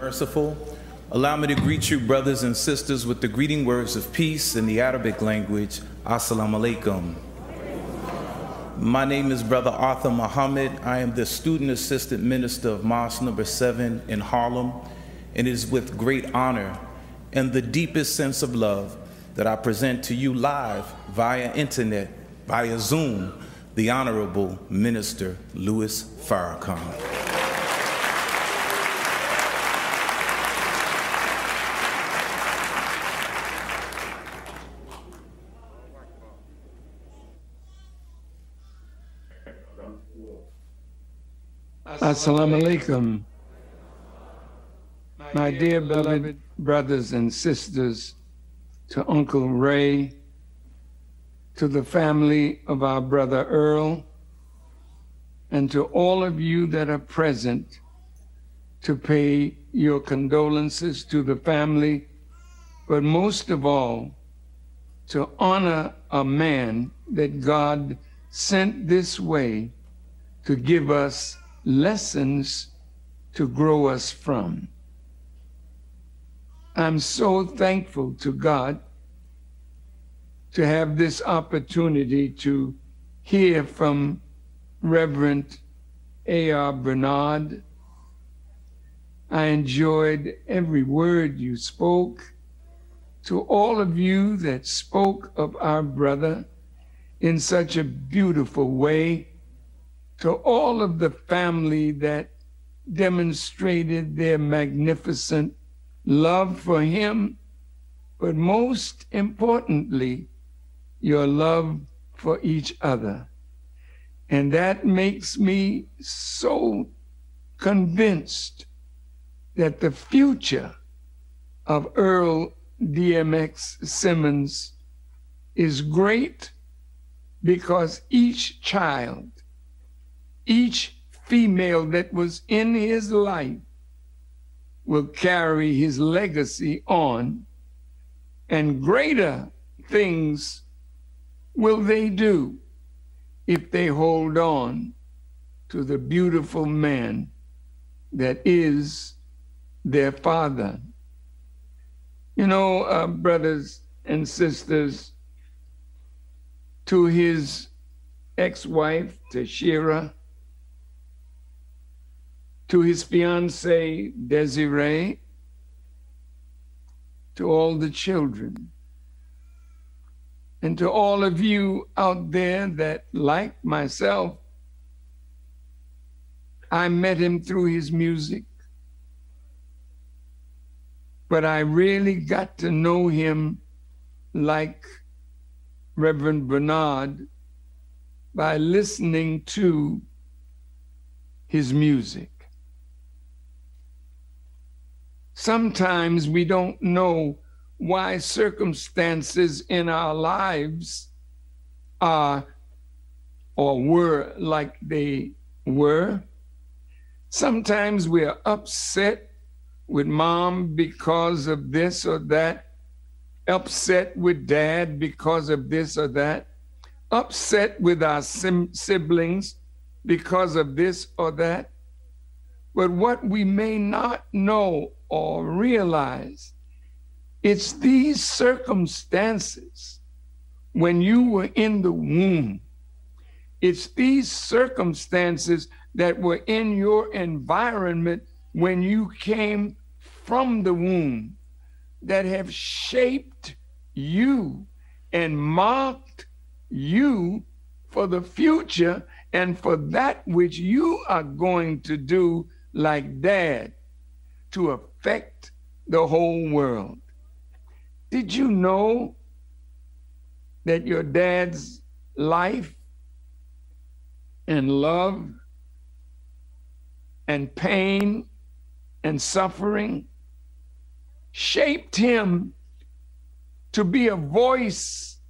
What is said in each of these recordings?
Merciful. Allow me to greet you, brothers and sisters, with the greeting words of peace in the Arabic language. Assalamu alaikum. My name is Brother Arthur Muhammad. I am the student assistant minister of Mosque number seven in Harlem. And it is with great honor and the deepest sense of love that I present to you live via internet, via Zoom, the Honorable Minister Louis Farrakhan. Assalamu alaikum. My dear beloved brothers and sisters, to Uncle Ray, to the family of our brother Earl, and to all of you that are present to pay your condolences to the family, but most of all, to honor a man that God sent this way to give us lessons to grow us from. I'm so thankful to God to have this opportunity to hear from Reverend A.R. Bernard. I enjoyed every word you spoke. To all of you that spoke of our brother in such a beautiful way, to all of the family that demonstrated their magnificent love for him, but most importantly, your love for each other. And that makes me so convinced that the future of Earl DMX Simmons is great because each child each female that was in his life will carry his legacy on, and greater things will they do if they hold on to the beautiful man that is their father. You know, uh, brothers and sisters, to his ex wife, to Tashera, to his fiancee, Desiree, to all the children, and to all of you out there that, like myself, I met him through his music, but I really got to know him like Reverend Bernard by listening to his music. Sometimes we don't know why circumstances in our lives are or were like they were. Sometimes we are upset with mom because of this or that, upset with dad because of this or that, upset with our sim- siblings because of this or that. But what we may not know or realize it's these circumstances when you were in the womb. It's these circumstances that were in your environment when you came from the womb that have shaped you and marked you for the future and for that which you are going to do like dad to affect the whole world. Did you know that your dad's life and love and pain and suffering shaped him to be a voice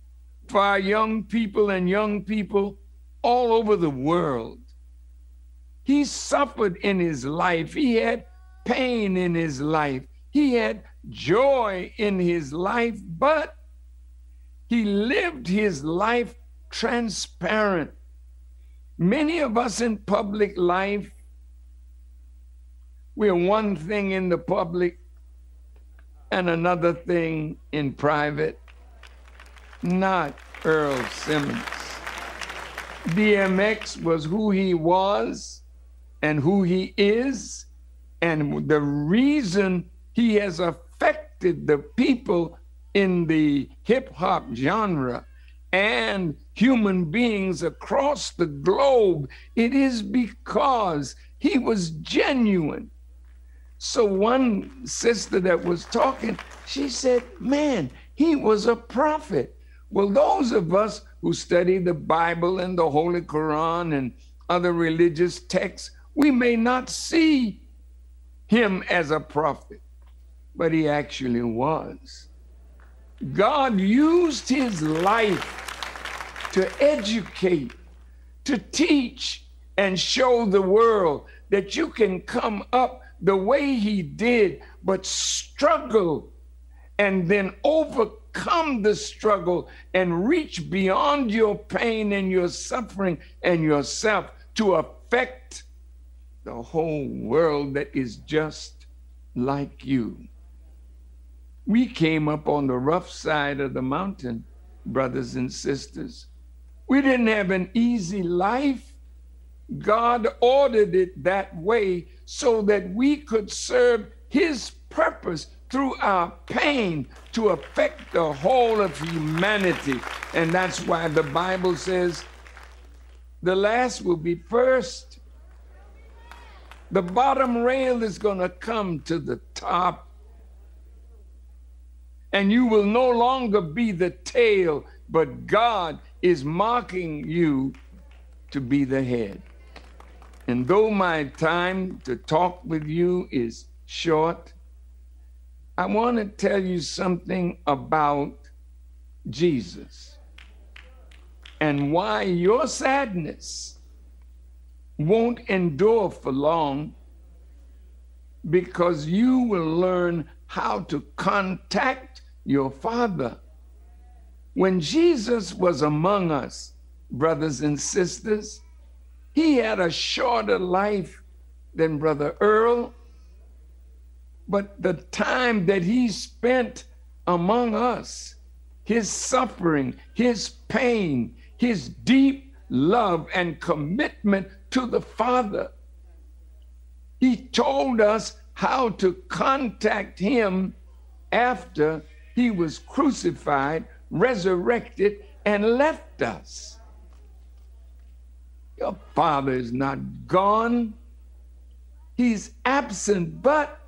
for our young people and young people all over the world. He suffered in his life. He had pain in his life. He had joy in his life, but he lived his life transparent. Many of us in public life We're one thing in the public and another thing in private. Not Earl Simmons. DMX was who he was and who he is, and the reason he has affected the people in the hip hop genre and human beings across the globe, it is because he was genuine. So, one sister that was talking, she said, Man, he was a prophet. Well, those of us who study the Bible and the Holy Quran and other religious texts, we may not see him as a prophet, but he actually was. God used his life to educate, to teach, and show the world that you can come up the way he did, but struggle and then overcome the struggle and reach beyond your pain and your suffering and yourself to affect the whole world that is just like you. We came up on the rough side of the mountain, brothers and sisters. We didn't have an easy life. God ordered it that way so that we could serve His purpose through our pain to affect the whole of humanity. And that's why the Bible says the last will be first. The bottom rail is going to come to the top and you will no longer be the tail, but God is marking you to be the head. And though my time to talk with you is short, I want to tell you something about Jesus and why your sadness won't endure for long because you will learn how to contact your Father. When Jesus was among us, brothers and sisters, he had a shorter life than Brother Earl, but the time that he spent among us, his suffering, his pain, his deep love and commitment to the Father, he told us how to contact him after he was crucified, resurrected, and left us. Your father is not gone, he's absent, but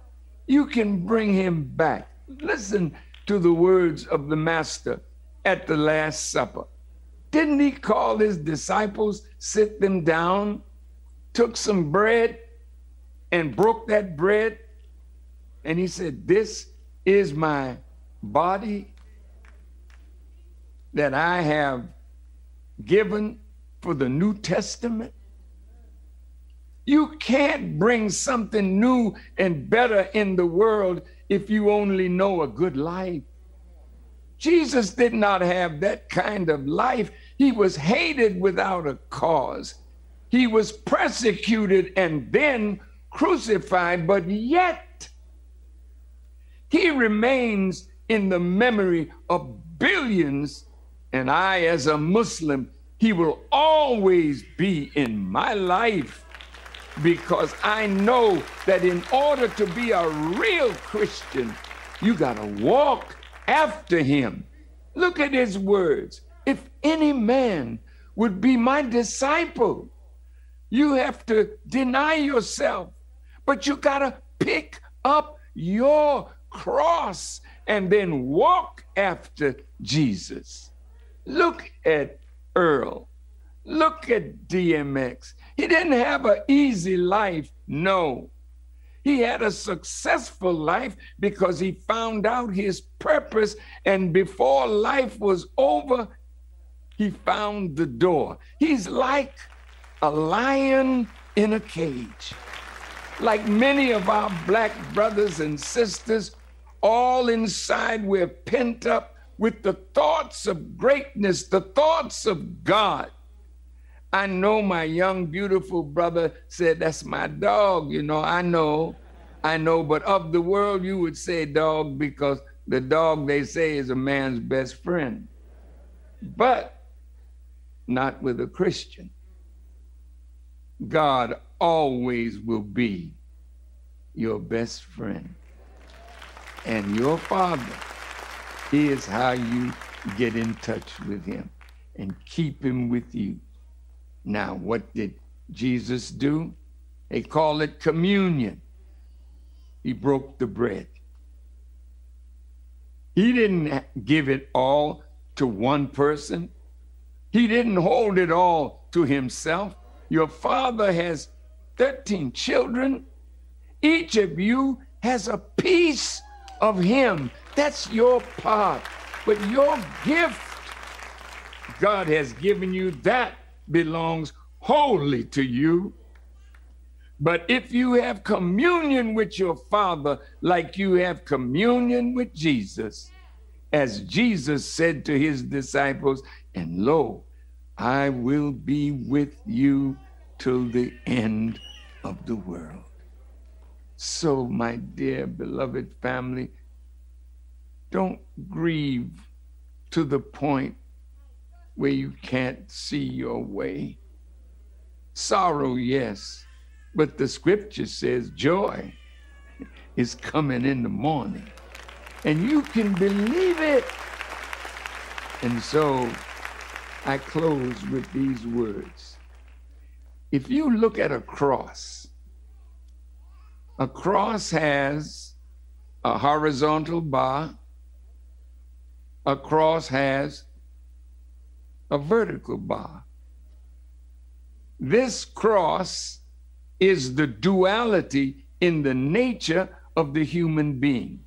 you can bring him back. Listen to the words of the Master at the Last Supper. Didn't he call his disciples, sit them down, took some bread, and broke that bread and he said, This is my body that I have given for the New Testament. You can't bring something new and better in the world if you only know a good life. Jesus did not have that kind of life. He was hated without a cause. He was persecuted and then crucified, but yet he remains in the memory of billions. And I, as a Muslim, he will always be in my life because I know that in order to be a real Christian, you got to walk after him. Look at his words. If any man would be my disciple, you have to deny yourself, but you got to pick up your cross and then walk after Jesus. Look at Earl. Look at DMX. He didn't have an easy life, no. He had a successful life because he found out his purpose, and before life was over, he found the door. He's like a lion in a cage. Like many of our black brothers and sisters all inside we're pent up with the thoughts of greatness, the thoughts of God. I know my young, beautiful brother said, That's my dog, you know, I know. I know, but of the world, you would say dog because the dog, they say, is a man's best friend. But not with a Christian. God always will be your best friend. And your father is how you get in touch with him and keep him with you. Now, what did Jesus do? They call it communion. He broke the bread. He didn't give it all to one person. He didn't hold it all to himself. Your father has 13 children. Each of you has a piece of him. That's your part. But your gift, God has given you, that belongs wholly to you. But if you have communion with your Father like you have communion with Jesus, as Jesus said to his disciples, and lo, I will be with you till the end of the world. So, my dear beloved family, don't grieve to the point where you can't see your way. Sorrow, yes, but the scripture says joy is coming in the morning. And you can believe it. And so I close with these words. If you look at a cross, a cross has a horizontal bar, a cross has a vertical bar. This cross is the duality in the nature of the human being.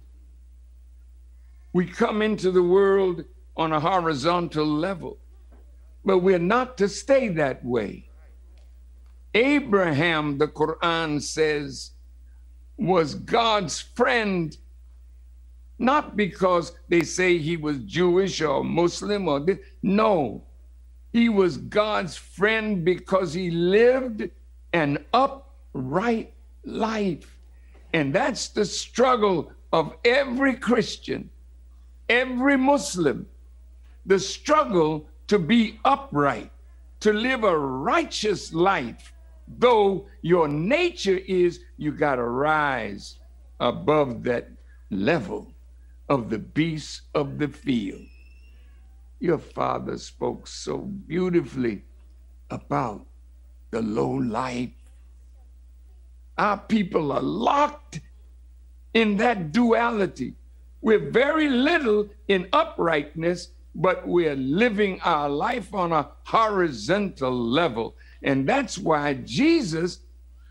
We come into the world on a horizontal level, but we're not to stay that way. Abraham, the Quran says, was God's friend, not because they say he was Jewish or Muslim or this. No, he was God's friend because he lived an upright life. And that's the struggle of every Christian, every Muslim, the struggle to be upright, to live a righteous life, though your nature is you got to rise above that level of the beasts of the field. Your father spoke so beautifully about the low life. Our people are locked in that duality. We're very little in uprightness, but we're living our life on a horizontal level. And that's why Jesus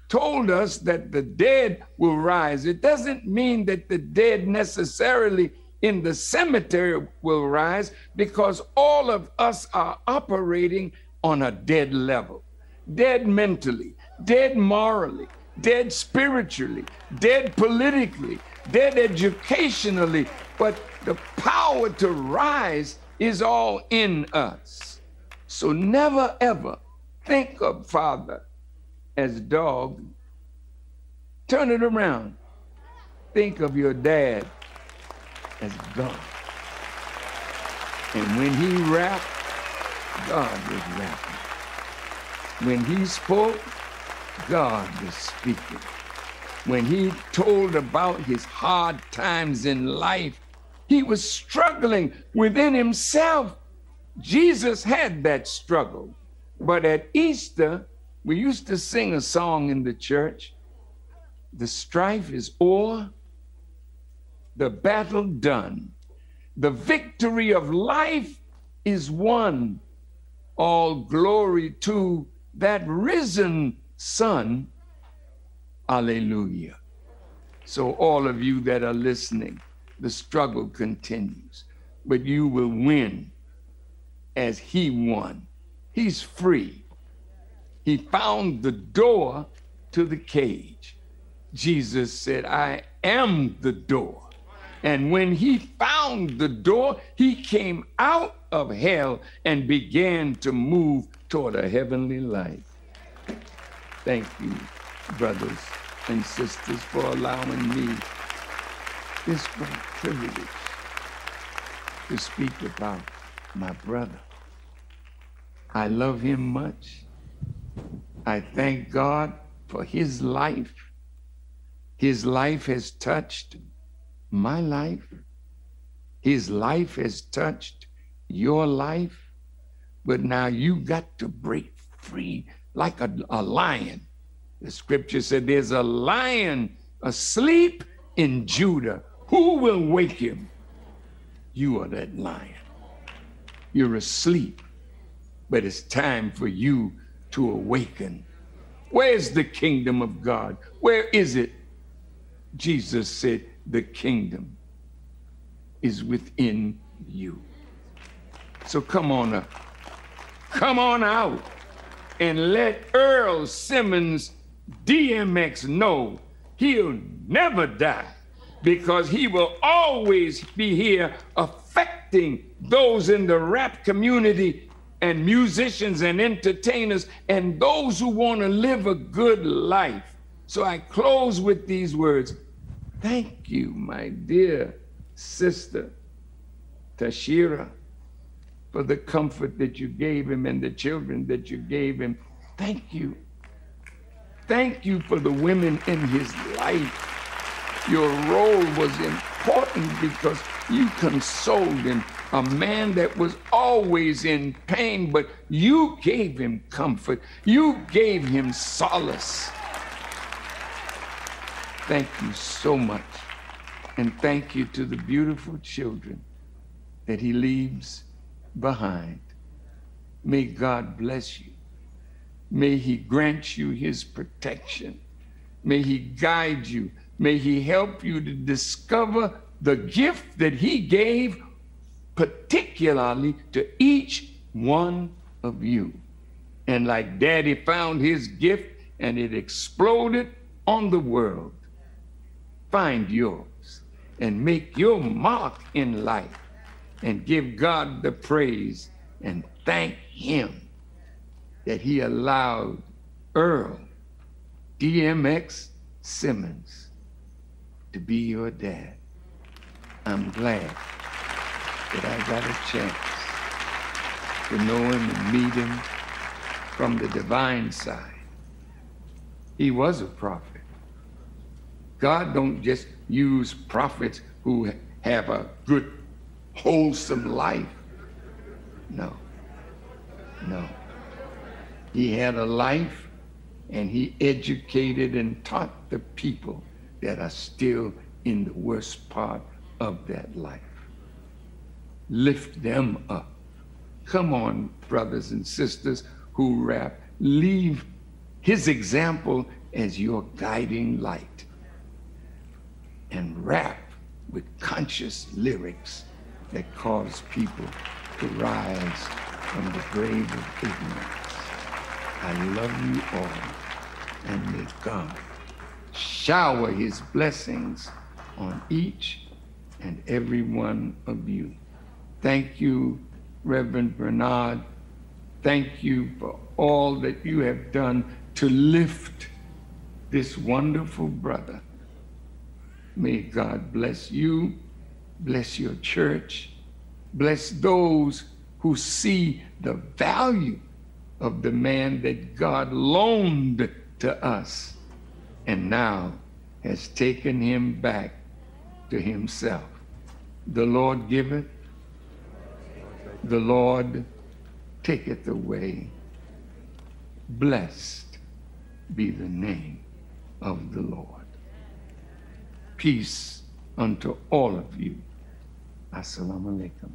told us that the dead will rise. It doesn't mean that the dead necessarily in the cemetery will rise because all of us are operating on a dead level dead mentally, dead morally, dead spiritually, dead politically, dead educationally. But the power to rise is all in us. So never ever think of Father as dog. Turn it around. Think of your dad as God. And when he rapped, God was rapping. When he spoke, God was speaking. When he told about his hard times in life, he was struggling within himself. Jesus had that struggle. But at Easter, we used to sing a song in the church The strife is o'er, the battle done. The victory of life is won. All glory to that risen Son. Alleluia. So, all of you that are listening, the struggle continues, but you will win as He won. He's free. He found the door to the cage. Jesus said, I am the door. And when he found the door, he came out of hell and began to move toward a heavenly life. Thank you, brothers and sisters, for allowing me this great privilege to speak about my brother. I love him much. I thank God for his life. His life has touched my life. His life has touched your life. But now you got to break free like a, a lion. The scripture said there's a lion asleep in Judah. Who will wake him? You are that lion. You're asleep, but it's time for you to awaken. Where's the kingdom of God? Where is it? Jesus said, The kingdom is within you. So come on up. Come on out and let Earl Simmons DMX know he'll never die because he will always be here affecting those in the rap community and musicians and entertainers and those who want to live a good life. So I close with these words. Thank you, my dear sister Tashera for the comfort that you gave him and the children that you gave him. Thank you. Thank you for the women in his life. Your role was important because you consoled him, a man that was always in pain, but you gave him comfort. You gave him solace. Thank you so much. And thank you to the beautiful children that he leaves behind. May God bless you. May He grant you His protection. May He guide you. May He help you to discover the gift that He gave, particularly to each one of you. And like Daddy found His gift and it exploded on the world, find yours and make your mark in life and give God the praise and thank Him that He allowed Earl DMX Simmons to be your dad. I'm glad that I got a chance to know him and meet him from the divine side. He was a prophet. God don't just use prophets who have a good wholesome life. No, no. He had a life and he educated and taught the people that are still in the worst part of that life. Lift them up. Come on, brothers and sisters who rap. Leave his example as your guiding light and rap with conscious lyrics that cause people to rise from the grave of ignorance. I love you all, and may God shower his blessings on each and every one of you. Thank you, Reverend Bernard. Thank you for all that you have done to lift this wonderful brother. May God bless you Bless your church. Bless those who see the value of the man that God loaned to us and now has taken him back to himself. The Lord giveth, the Lord taketh away. Blessed be the name of the Lord. Peace unto all of you. Assalamu alaikum.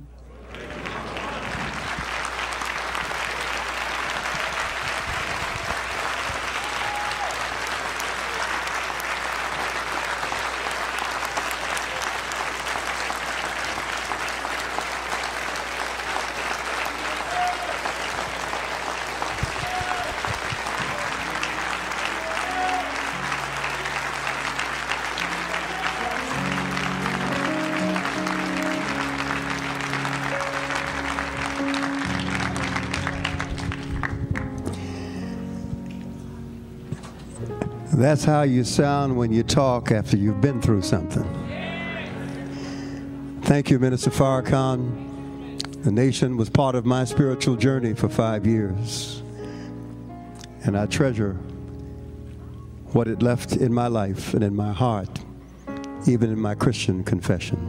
That's how you sound when you talk after you've been through something. Thank you, Minister Farrakhan. The nation was part of my spiritual journey for five years, and I treasure what it left in my life and in my heart, even in my Christian confession.